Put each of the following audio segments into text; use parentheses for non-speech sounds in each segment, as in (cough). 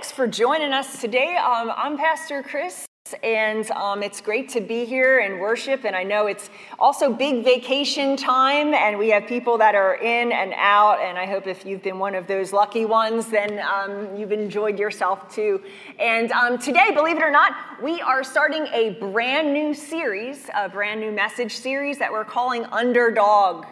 thanks for joining us today. Um, I'm Pastor Chris, and um, it's great to be here and worship. And I know it's also big vacation time, and we have people that are in and out. And I hope if you've been one of those lucky ones, then um, you've enjoyed yourself too. And um, today, believe it or not, we are starting a brand new series, a brand new message series that we're calling Underdog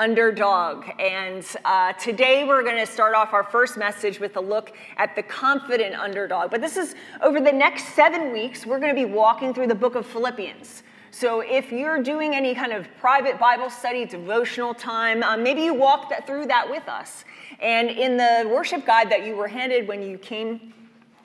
underdog. And uh, today we're going to start off our first message with a look at the confident underdog. But this is over the next seven weeks, we're going to be walking through the book of Philippians. So if you're doing any kind of private Bible study, devotional time, um, maybe you walk that, through that with us. And in the worship guide that you were handed when you came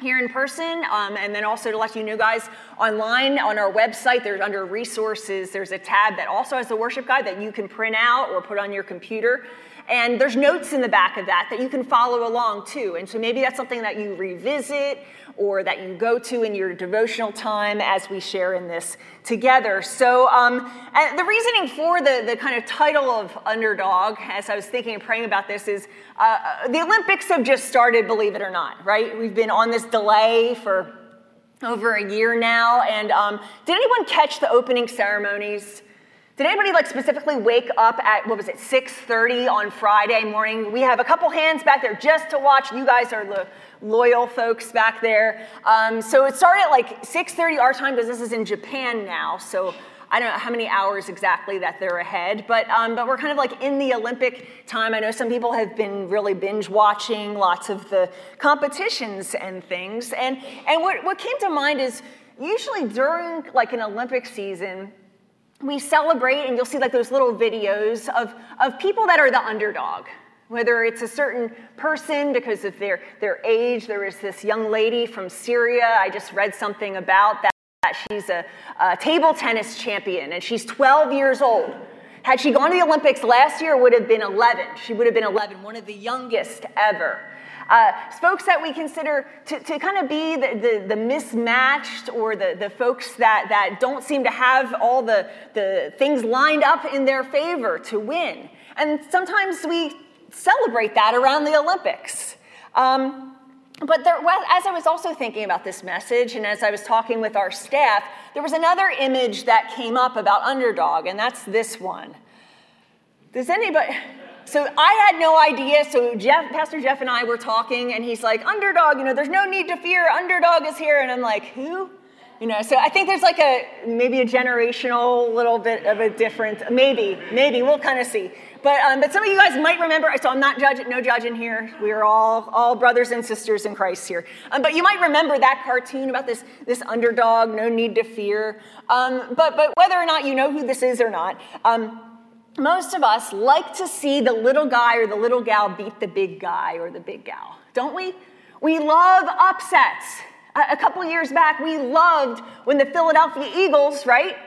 here in person, um, and then also to let you know, guys, online on our website, there's under resources, there's a tab that also has the worship guide that you can print out or put on your computer. And there's notes in the back of that that you can follow along too. And so maybe that's something that you revisit or that you go to in your devotional time as we share in this together. So, um, the reasoning for the, the kind of title of underdog, as I was thinking and praying about this, is uh, uh, the Olympics have just started, believe it or not, right? We've been on this delay for over a year now. And um, did anyone catch the opening ceremonies? Did anybody like specifically wake up at what was it 6:30 on Friday morning? We have a couple hands back there just to watch. You guys are the loyal folks back there. Um, so it started at like 6:30 our time because this is in Japan now. So I don't know how many hours exactly that they're ahead, but um, but we're kind of like in the Olympic time. I know some people have been really binge watching lots of the competitions and things. And and what what came to mind is usually during like an Olympic season we celebrate, and you'll see like those little videos of, of people that are the underdog. Whether it's a certain person because of their, their age, there was this young lady from Syria, I just read something about that. She's a, a table tennis champion, and she's 12 years old. Had she gone to the Olympics last year, would have been 11. She would have been 11, one of the youngest ever. Uh, folks that we consider to, to kind of be the, the, the, mismatched or the, the folks that, that don't seem to have all the, the things lined up in their favor to win. And sometimes we celebrate that around the Olympics. Um, but there, as I was also thinking about this message, and as I was talking with our staff, there was another image that came up about underdog, and that's this one. Does anybody? So I had no idea. So Jeff, Pastor Jeff and I were talking, and he's like, underdog, you know, there's no need to fear. Underdog is here. And I'm like, who? You know, so I think there's like a maybe a generational little bit of a different, maybe, maybe we'll kind of see. But um, but some of you guys might remember. So I'm not judging, no judging here. We are all all brothers and sisters in Christ here. Um, but you might remember that cartoon about this this underdog, no need to fear. Um, but but whether or not you know who this is or not. Um, most of us like to see the little guy or the little gal beat the big guy or the big gal, don't we? We love upsets. A, couple years back, we loved when the Philadelphia Eagles, right?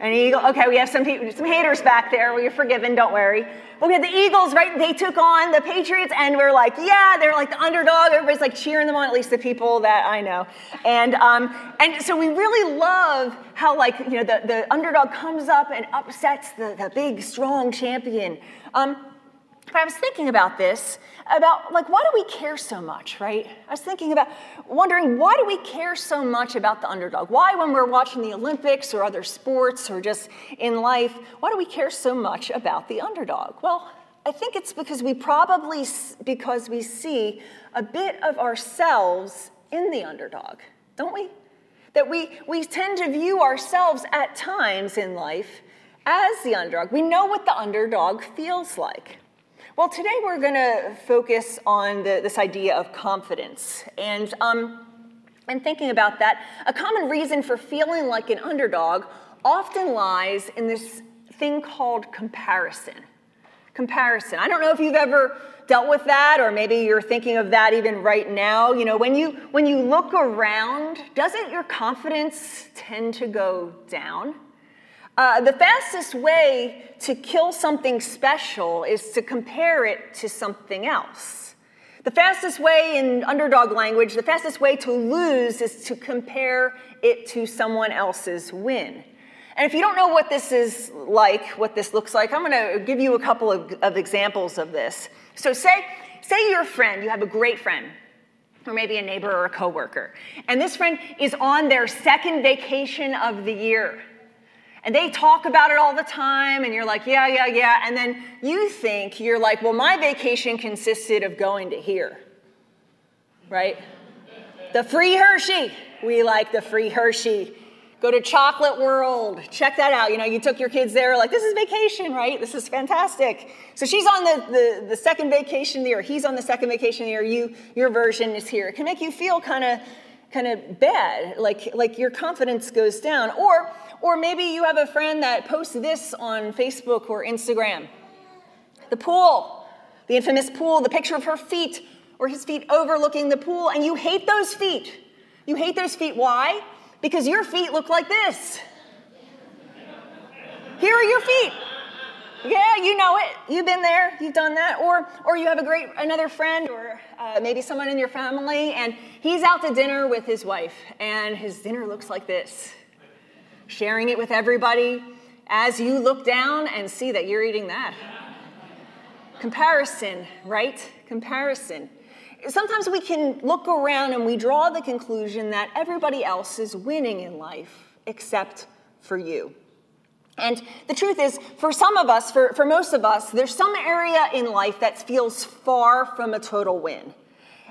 An eagle. Okay, we have some people, some haters back there. You're forgiven. Don't worry. But we had the Eagles, right? They took on the Patriots, and we're like, yeah, they're like the underdog. Everybody's like cheering them on. At least the people that I know. And um, and so we really love how like you know the the underdog comes up and upsets the the big strong champion. Um, but I was thinking about this, about like, why do we care so much, right? I was thinking about wondering why do we care so much about the underdog? Why, when we're watching the Olympics or other sports or just in life, why do we care so much about the underdog? Well, I think it's because we probably, because we see a bit of ourselves in the underdog, don't we? That we, we tend to view ourselves at times in life as the underdog. We know what the underdog feels like. Well, today we're going to focus on the, this idea of confidence. And, um, and thinking about that, a common reason for feeling like an underdog often lies in this thing called comparison. Comparison. I don't know if you've ever dealt with that or maybe you're thinking of that even right now you know when you when you look around doesn't your confidence tend to go down uh, the fastest way to kill something special is to compare it to something else. The fastest way in underdog language, the fastest way to lose is to compare it to someone else's win. And if you don't know what this is like, what this looks like, I'm going to give you a couple of, of examples of this. So, say, say you're a friend, you have a great friend, or maybe a neighbor or a coworker. And this friend is on their second vacation of the year. And they talk about it all the time, and you're like, yeah, yeah, yeah. And then you think, you're like, well, my vacation consisted of going to here, right? The free Hershey. We like the free Hershey. Go to Chocolate World. Check that out. You know, you took your kids there, like, this is vacation, right? This is fantastic. So she's on the, the, the second vacation there. He's on the second vacation there. You, your version is here. It can make you feel kind of kind of bad, like, like your confidence goes down. Or, or maybe you have a friend that posts this on Facebook or Instagram. The pool, the infamous pool, the picture of her feet or his feet overlooking the pool, and you hate those feet. You hate those feet. Why? Because your feet look like this. Here are your feet. Yeah, you know it. You've been there. You've done that. Or, or you have a great another friend, or uh, maybe someone in your family, and he's out to dinner with his wife, and his dinner looks like this. Sharing it with everybody as you look down and see that you're eating that. Comparison, right? Comparison. Sometimes we can look around and we draw the conclusion that everybody else is winning in life except for you. And the truth is, for some of us, for, for most of us, there's some area in life that feels far from a total win.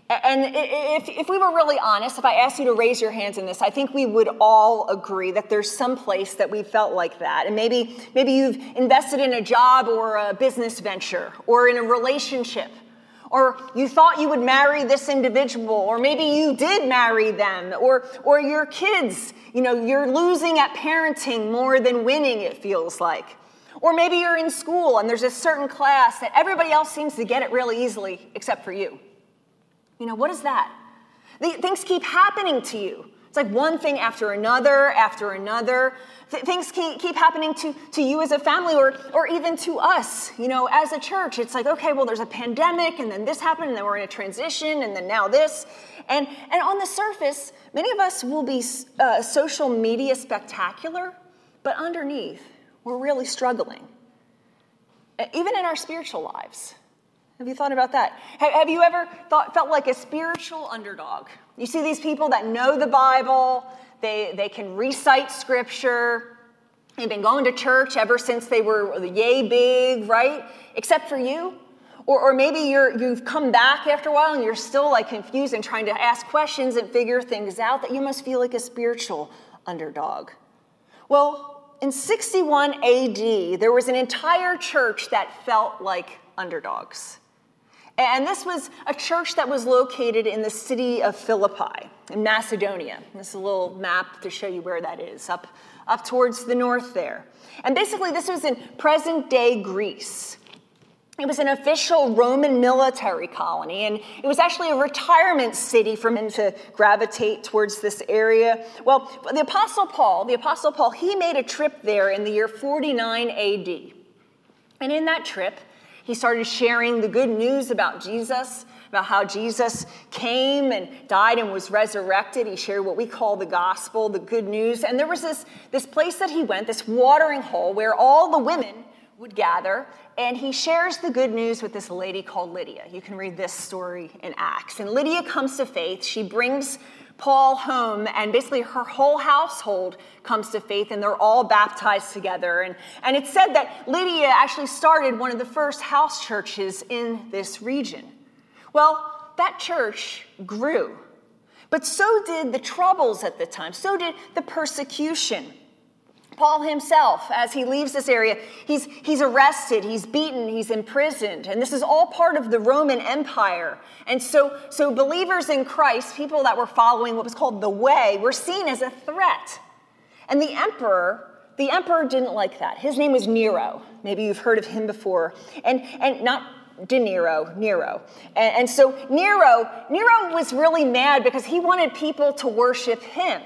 And if, if we were really honest, if I asked you to raise your hands in this, I think we would all agree that there's some place that we felt like that. And maybe, maybe you've invested in a job or a business venture or in a relationship or you thought you would marry this individual, or maybe you did marry them, or, or your kids, you know, you're losing at parenting more than winning, it feels like. Or maybe you're in school and there's a certain class that everybody else seems to get it really easily except for you. You know, what is that? Things keep happening to you. It's like one thing after another, after another. Th- things keep, happening to, to you as a family or, or even to us, you know, as a church. It's like, okay, well, there's a pandemic, and then this happened, and then we're in a transition, and then now this. And, and on the surface, many of us will be uh, social media spectacular, but underneath, we're really struggling, even in our spiritual lives. Have you thought about that? Have you ever thought, felt like a spiritual underdog? You see these people that know the Bible, they, they can recite scripture, they've been going to church ever since they were yay big, right? Except for you. Or, or maybe you're, you've come back after a while and you're still like confused and trying to ask questions and figure things out, that you must feel like a spiritual underdog. Well, in 61 AD, there was an entire church that felt like underdogs. And this was a church that was located in the city of Philippi in Macedonia. This is a little map to show you where that is, up, up towards the north there. And basically, this was in present day Greece. It was an official Roman military colony, and it was actually a retirement city for men to gravitate towards this area. Well, the Apostle Paul, the Apostle Paul, he made a trip there in the year 49 AD. And in that trip, he started sharing the good news about Jesus, about how Jesus came and died and was resurrected. He shared what we call the gospel, the good news. And there was this, this place that he went, this watering hole, where all the women would gather. And he shares the good news with this lady called Lydia. You can read this story in Acts. And Lydia comes to faith. She brings Paul home, and basically her whole household comes to faith, and they're all baptized together. And, and it's said that Lydia actually started one of the first house churches in this region. Well, that church grew, but so did the troubles at the time, so did the persecution. Paul himself, as he leaves this area, he's, he's arrested, he's beaten, he's imprisoned. And this is all part of the Roman Empire. And so, so believers in Christ, people that were following what was called the way, were seen as a threat. And the emperor, the emperor didn't like that. His name was Nero. Maybe you've heard of him before. And, and not De Niro, Nero. And, and so Nero, Nero was really mad because he wanted people to worship him.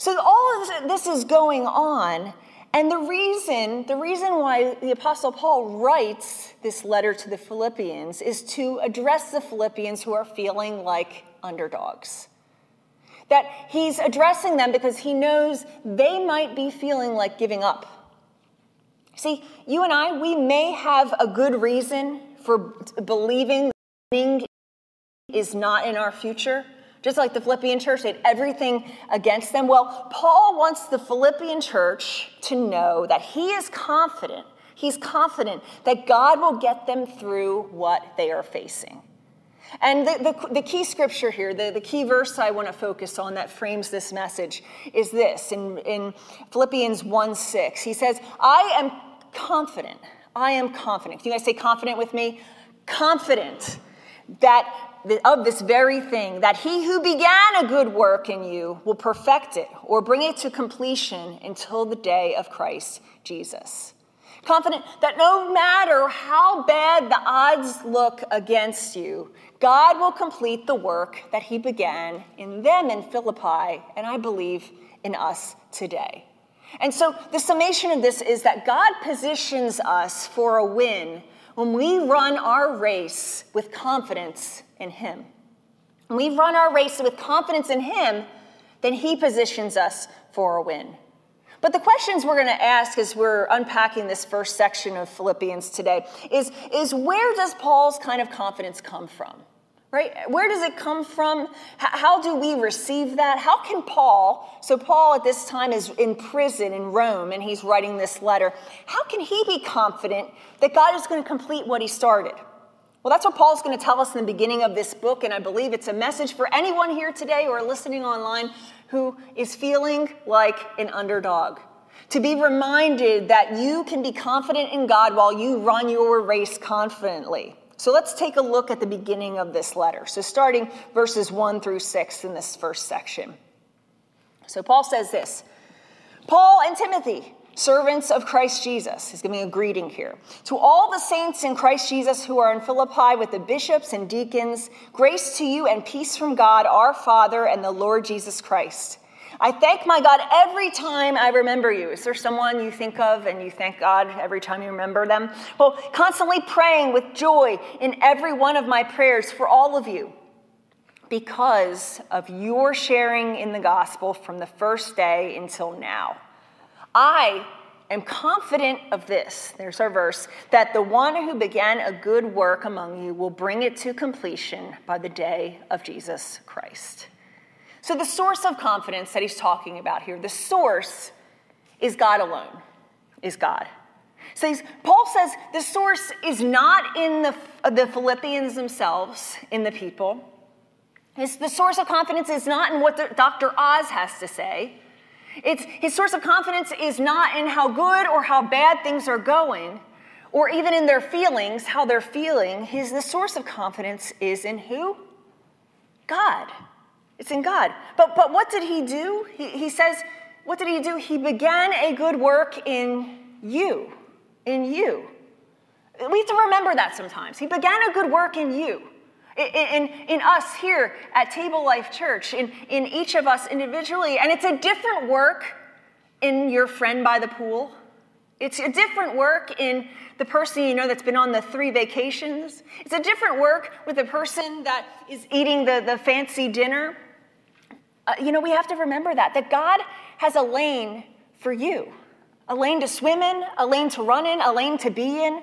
So all of this is going on, and the reason, the reason why the Apostle Paul writes this letter to the Philippians is to address the Philippians who are feeling like underdogs. That he's addressing them because he knows they might be feeling like giving up. See, you and I, we may have a good reason for believing is not in our future. Just like the Philippian church, they had everything against them. Well, Paul wants the Philippian church to know that he is confident. He's confident that God will get them through what they are facing. And the, the, the, key scripture here, the, the key verse I want to focus on that frames this message is this in, in Philippians 1 6. He says, I am confident. I am confident. Can you guys say confident with me? Confident that of this very thing, that he who began a good work in you will perfect it or bring it to completion until the day of Christ Jesus. Confident that no matter how bad the odds look against you, God will complete the work that he began in them in Philippi, and I believe in us today. And so the summation of this is that God positions us for a win when we run our race with confidence in Him. When we run our race with confidence in Him, then He positions us for a win. But the questions we're going to ask as we're unpacking this first section of Philippians today is, is where does Paul's kind of confidence come from? Right? Where does it come from? How do we receive that? How can Paul, so Paul at this time is in prison in Rome and he's writing this letter, how can he be confident that God is going to complete what he started? Well, that's what Paul's going to tell us in the beginning of this book, and I believe it's a message for anyone here today or listening online who is feeling like an underdog. To be reminded that you can be confident in God while you run your race confidently. So let's take a look at the beginning of this letter. So, starting verses 1 through 6 in this first section. So, Paul says this Paul and Timothy servants of Christ Jesus. He's giving a greeting here. To all the saints in Christ Jesus who are in Philippi with the bishops and deacons, grace to you and peace from God our Father and the Lord Jesus Christ. I thank my God every time I remember you. Is there someone you think of and you thank God every time you remember them? Well, constantly praying with joy in every one of my prayers for all of you because of your sharing in the gospel from the first day until now. I am confident of this, there's our verse, that the one who began a good work among you will bring it to completion by the day of Jesus Christ. So, the source of confidence that he's talking about here, the source is God alone, is God. So Paul says the source is not in the, the Philippians themselves, in the people. The source of confidence is not in what the, Dr. Oz has to say. It's, his source of confidence is not in how good or how bad things are going, or even in their feelings, how they're feeling. His, the source of confidence is in who? God. It's in God. But, but what did he do? He, he says, what did he do? He began a good work in you. In you. We have to remember that sometimes. He began a good work in you in, in us here at Table Life Church, in, in each of us individually. And it's a different work in your friend by the pool. It's a different work in the person you know that's been on the three vacations. It's a different work with the person that is eating the, the fancy dinner. Uh, you know, we have to remember that, that God has a lane for you a lane to swim in, a lane to run in, a lane to be in.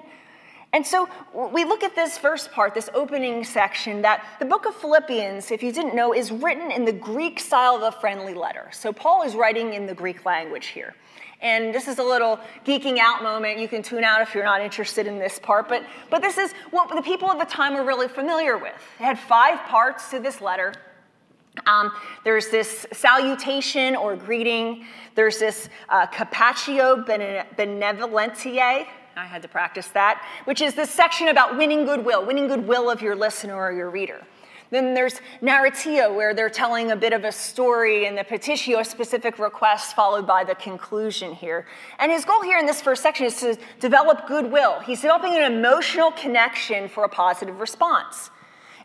And so we look at this first part, this opening section, that the book of Philippians, if you didn't know, is written in the Greek style of a friendly letter. So Paul is writing in the Greek language here. And this is a little geeking out moment. You can tune out if you're not interested in this part. But, but this is what the people of the time were really familiar with. It had five parts to this letter. Um, there's this salutation or greeting. There's this uh, captatio benevolentiae, I had to practice that, which is this section about winning goodwill, winning goodwill of your listener or your reader. Then there's narratio, where they're telling a bit of a story, and the petitio, a specific request, followed by the conclusion here. And his goal here in this first section is to develop goodwill. He's developing an emotional connection for a positive response.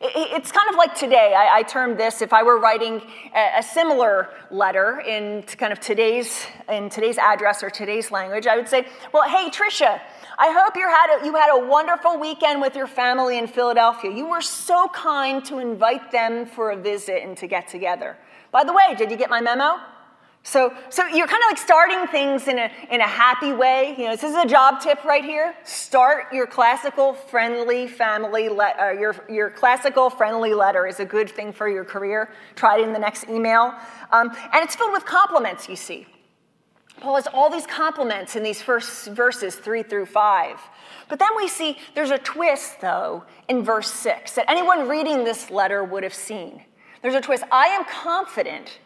It's kind of like today. I, I termed this if I were writing a, a, similar letter in kind of today's in today's address or today's language. I would say, "Well, hey, Trisha, I hope you had, a, you had a wonderful weekend with your family in Philadelphia. You were so kind to invite them for a visit and to get together. By the way, did you get my memo? So, so you're kind of like starting things in a, in a happy way. You know, this is a job tip right here. Start your classical friendly family le- uh, your, your classical friendly letter is a good thing for your career. Try it in the next email. Um, and it's filled with compliments, you see. Paul has all these compliments in these first verses, three through five. But then we see there's a twist, though, in verse six that anyone reading this letter would have seen. There's a twist. I am confident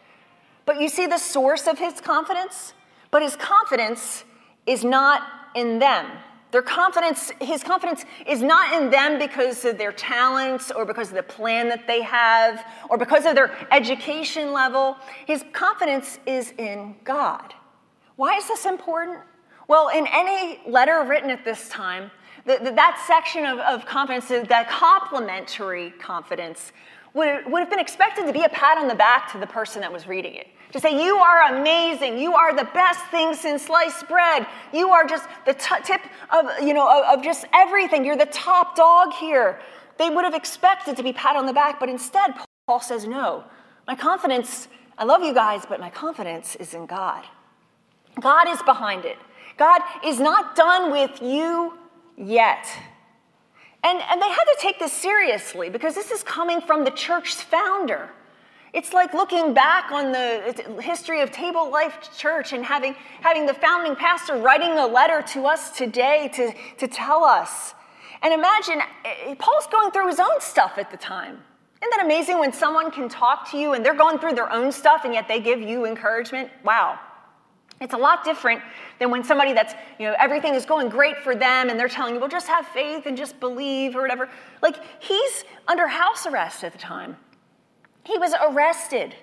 but you see the source of his confidence? But his confidence is not in them. Their confidence, his confidence is not in them because of their talents or because of the plan that they have or because of their education level. His confidence is in God. Why is this important? Well, in any letter written at this time, the, the, that section of, of confidence, that complimentary confidence, would, would have been expected to be a pat on the back to the person that was reading it. To say, You are amazing. You are the best thing since sliced bread. You are just the t- tip of, you know, of, of just everything. You're the top dog here. They would have expected to be pat on the back, but instead, Paul says, No. My confidence, I love you guys, but my confidence is in God. God is behind it. God is not done with you yet. And, and they had to take this seriously because this is coming from the church's founder. It's like looking back on the history of Table Life Church and having, having the founding pastor writing a letter to us today to, to tell us. And imagine, eh, Paul's going through his own stuff at the time. Isn't that amazing when someone can talk to you and they're going through their own stuff and yet they give you encouragement? Wow. It's a lot different than when somebody that's, you know, everything is going great for them and they're telling you, well, just have faith and just believe or whatever. Like, he's under house arrest at the time. He was arrested.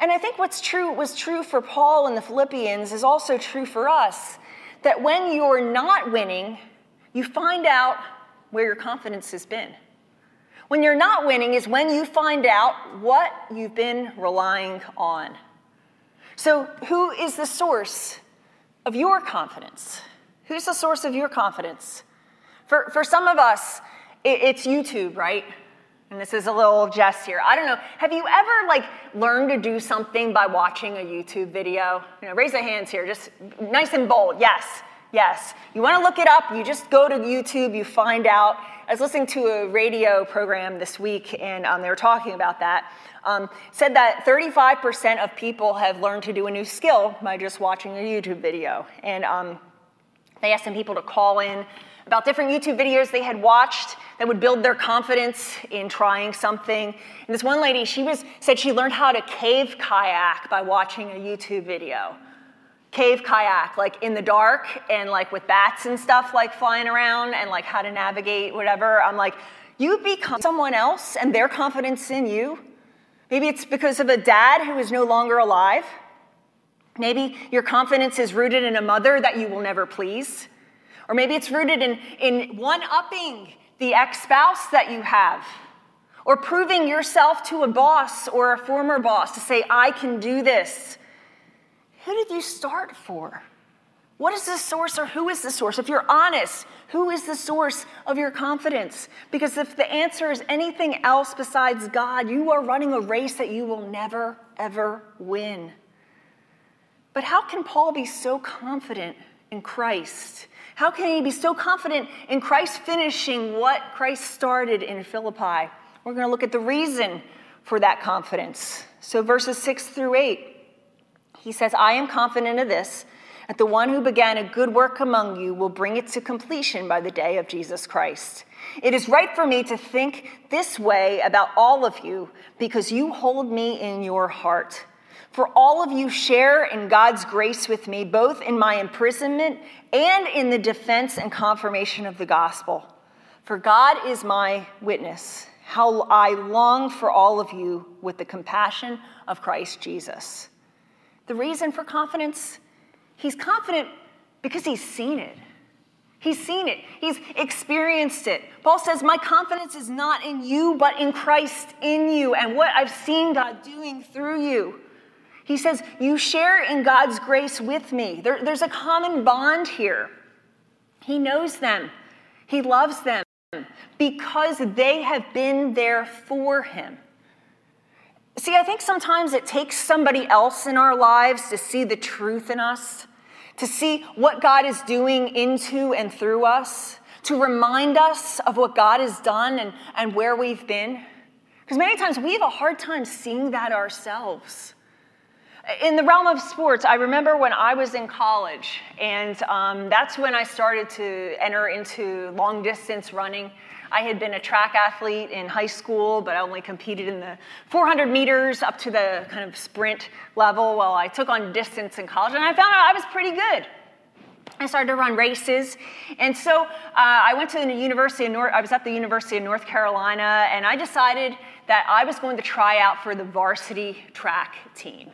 And I think what's true was true for Paul and the Philippians is also true for us that when you're not winning, you find out where your confidence has been. When you're not winning is when you find out what you've been relying on. So, who is the source of your confidence? Who's the source of your confidence? For, for some of us, it, it's YouTube, right? And this is a little jest here. I don't know. Have you ever like learned to do something by watching a YouTube video? You know, raise the hands here, just nice and bold. Yes, yes. You want to look it up? You just go to YouTube. You find out. I was listening to a radio program this week, and um, they were talking about that. Um, said that 35% of people have learned to do a new skill by just watching a YouTube video, and um, they asked some people to call in about different YouTube videos they had watched that would build their confidence in trying something. And this one lady, she was said she learned how to cave kayak by watching a YouTube video. Cave kayak, like in the dark and like with bats and stuff like flying around and like how to navigate, whatever. I'm like, you become someone else and their confidence in you. Maybe it's because of a dad who is no longer alive. Maybe your confidence is rooted in a mother that you will never please. Or maybe it's rooted in, in one upping the ex spouse that you have. Or proving yourself to a boss or a former boss to say, I can do this. Who did you start for? What is the source or who is the source? If you're honest, who is the source of your confidence? Because if the answer is anything else besides God, you are running a race that you will never, ever win. But how can Paul be so confident in Christ? How can he be so confident in Christ finishing what Christ started in Philippi? We're going to look at the reason for that confidence. So, verses 6 through 8, he says, I am confident of this, that the one who began a good work among you will bring it to completion by the day of Jesus Christ. It is right for me to think this way about all of you because you hold me in your heart. For all of you share in God's grace with me, both in my imprisonment and in the defense and confirmation of the gospel. For God is my witness, how I long for all of you with the compassion of Christ Jesus. The reason for confidence? He's confident because he's seen it. He's seen it. He's experienced it. Paul says, My confidence is not in you, but in Christ in you and what I've seen God doing through you. He says, You share in God's grace with me. There, there's a common bond here. He knows them, He loves them because they have been there for Him. See, I think sometimes it takes somebody else in our lives to see the truth in us, to see what God is doing into and through us, to remind us of what God has done and, and where we've been. Because many times we have a hard time seeing that ourselves. In the realm of sports, I remember when I was in college, and um, that's when I started to enter into long distance running. I had been a track athlete in high school, but I only competed in the 400 meters up to the kind of sprint level while I took on distance in college, and I found out I was pretty good. I started to run races. And so uh, I went to the University of North, I was at the University of North Carolina, and I decided that I was going to try out for the varsity track team.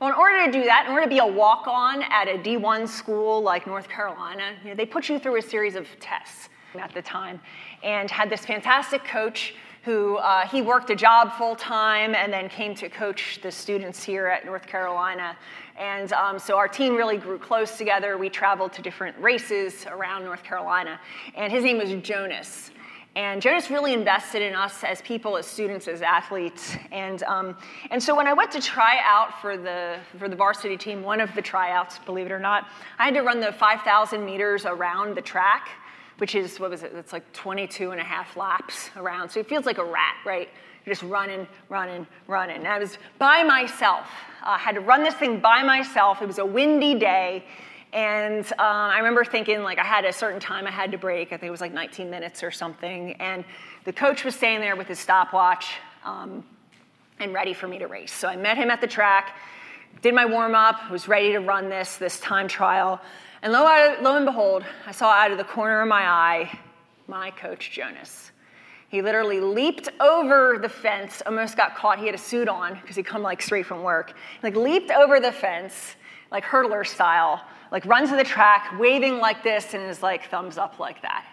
Well, in order to do that, in order to be a walk on at a D1 school like North Carolina, you know, they put you through a series of tests at the time and had this fantastic coach who uh, he worked a job full time and then came to coach the students here at North Carolina. And um, so our team really grew close together. We traveled to different races around North Carolina. And his name was Jonas. And Jonas really invested in us as people, as students, as athletes. And, um, and so when I went to try out for the, for the varsity team, one of the tryouts, believe it or not, I had to run the 5,000 meters around the track, which is, what was it? It's like 22 and a half laps around. So it feels like a rat, right? You're just running, running, running. And I was by myself. I uh, had to run this thing by myself. It was a windy day. And um, I remember thinking, like, I had a certain time I had to break. I think it was like 19 minutes or something. And the coach was standing there with his stopwatch um, and ready for me to race. So I met him at the track, did my warm up, was ready to run this, this time trial. And lo, lo and behold, I saw out of the corner of my eye my coach, Jonas. He literally leaped over the fence, almost got caught. He had a suit on because he'd come like straight from work. Like leaped over the fence, like hurdler style, like runs to the track, waving like this, and is like thumbs up like that.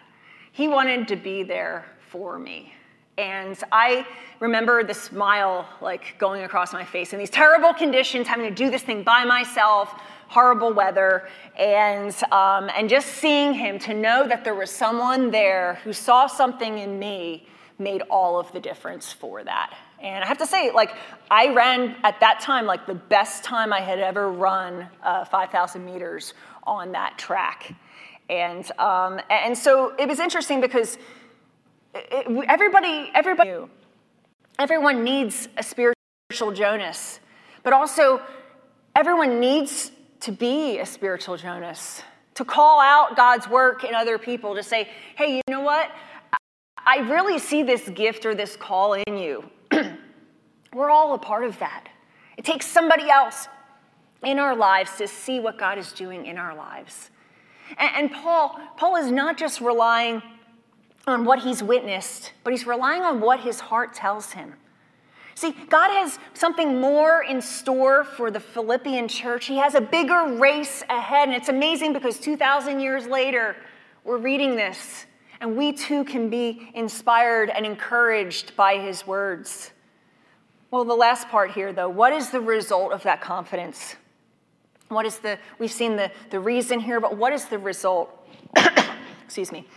He wanted to be there for me. And I remember the smile like going across my face in these terrible conditions, having to do this thing by myself, horrible weather, and, um, and just seeing him to know that there was someone there who saw something in me made all of the difference for that. And I have to say, like, I ran at that time, like, the best time I had ever run uh, 5,000 meters on that track. And, um, and so it was interesting because it, everybody, everybody knew. Everyone needs a spiritual Jonas, but also everyone needs to be a spiritual Jonas, to call out God's work in other people, to say, hey, you know what? I really see this gift or this call in you. (clears throat) We're all a part of that. It takes somebody else in our lives to see what God is doing in our lives. And, and Paul, Paul is not just relying on what he's witnessed, but he's relying on what his heart tells him. See, God has something more in store for the Philippian church. He has a bigger race ahead, and it's amazing because 2,000 years later, we're reading this, and we too can be inspired and encouraged by his words. Well, the last part here, though, what is the result of that confidence? What is the, we've seen the, the reason here, but what is the result? (coughs) Excuse me.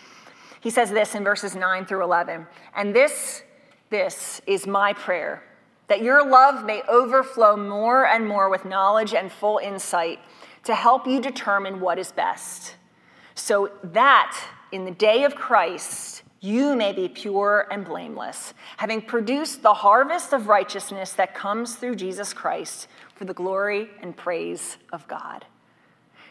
He says this in verses 9 through 11. And this, this is my prayer, that your love may overflow more and more with knowledge and full insight to help you determine what is best, so that in the day of Christ, you may be pure and blameless, having produced the harvest of righteousness that comes through Jesus Christ for the glory and praise of God.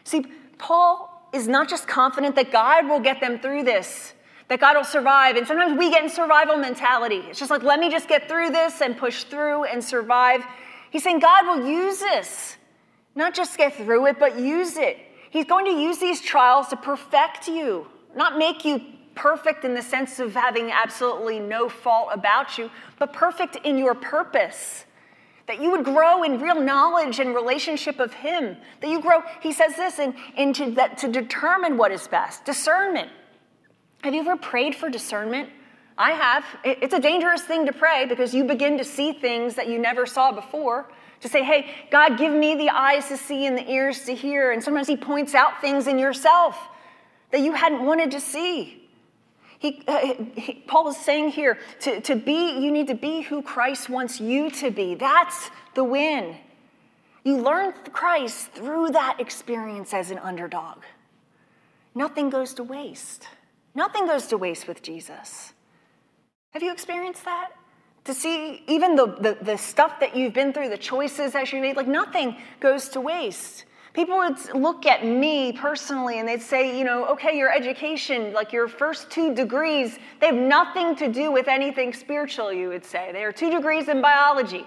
See, Paul is not just confident that God will get them through this, that God will survive. And sometimes we get in survival mentality. It's just like, let me just get through this and push through and survive. He's saying God will use this, not just get through it, but use it. He's going to use these trials to perfect you, not make you perfect in the sense of having absolutely no fault about you, but perfect in your purpose. That you would grow in real knowledge and relationship of Him. That you grow, he says this, in, into that to determine what is best. Discernment. Have you ever prayed for discernment? I have. It's a dangerous thing to pray because you begin to see things that you never saw before. To say, hey, God, give me the eyes to see and the ears to hear. And sometimes He points out things in yourself that you hadn't wanted to see. He, uh, he, Paul is saying here to, to be, you need to be who Christ wants you to be. That's the win. You learn Christ through that experience as an underdog. Nothing goes to waste. Nothing goes to waste with Jesus. Have you experienced that? To see even the, the, the stuff that you've been through, the choices that you made, like nothing goes to waste. People would look at me personally and they'd say, you know, okay, your education, like your first two degrees, they have nothing to do with anything spiritual, you would say. They are two degrees in biology.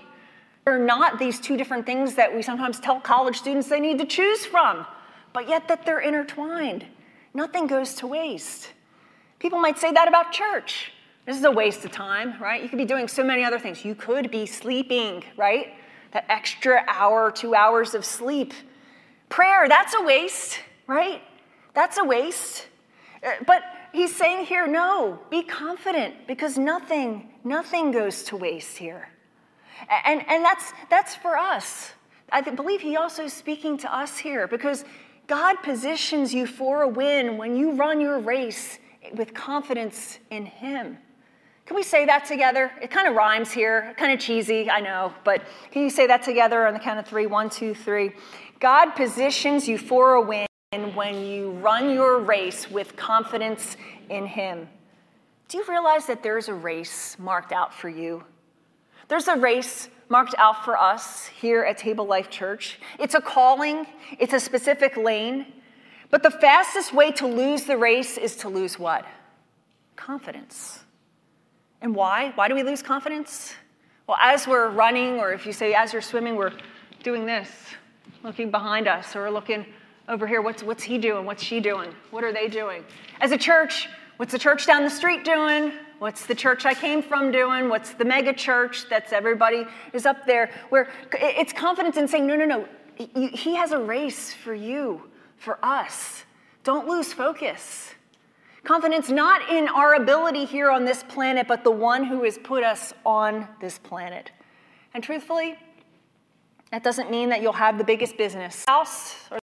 They're not these two different things that we sometimes tell college students they need to choose from, but yet that they're intertwined. Nothing goes to waste. People might say that about church. This is a waste of time, right? You could be doing so many other things. You could be sleeping, right? That extra hour, two hours of sleep. Prayer, that's a waste, right? That's a waste. Uh, but he's saying here, no, be confident because nothing, nothing goes to waste here. And, and that's, that's for us. I believe he also is speaking to us here because God positions you for a win when you run your race with confidence in Him. Can we say that together? It kind of rhymes here, kind of cheesy, I know, but can you say that together on the count of three? One, two, three. God positions you for a win when you run your race with confidence in Him. Do you realize that there's a race marked out for you? There's a race marked out for us here at Table Life Church. It's a calling, it's a specific lane. But the fastest way to lose the race is to lose what? Confidence. And why? Why do we lose confidence? Well, as we're running, or if you say as you're swimming, we're doing this, looking behind us, or looking over here. What's, what's he doing? What's she doing? What are they doing? As a church, what's the church down the street doing? What's the church I came from doing? What's the mega church that's everybody is up there? Where it's confidence in saying, no, no, no, he has a race for you for us. Don't lose focus. Confidence not in our ability here on this planet, but the one who has put us on this planet. And truthfully, that doesn't mean that you'll have the biggest business house or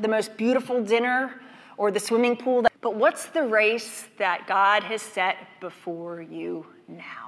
the most beautiful dinner or the swimming pool. But what's the race that God has set before you now?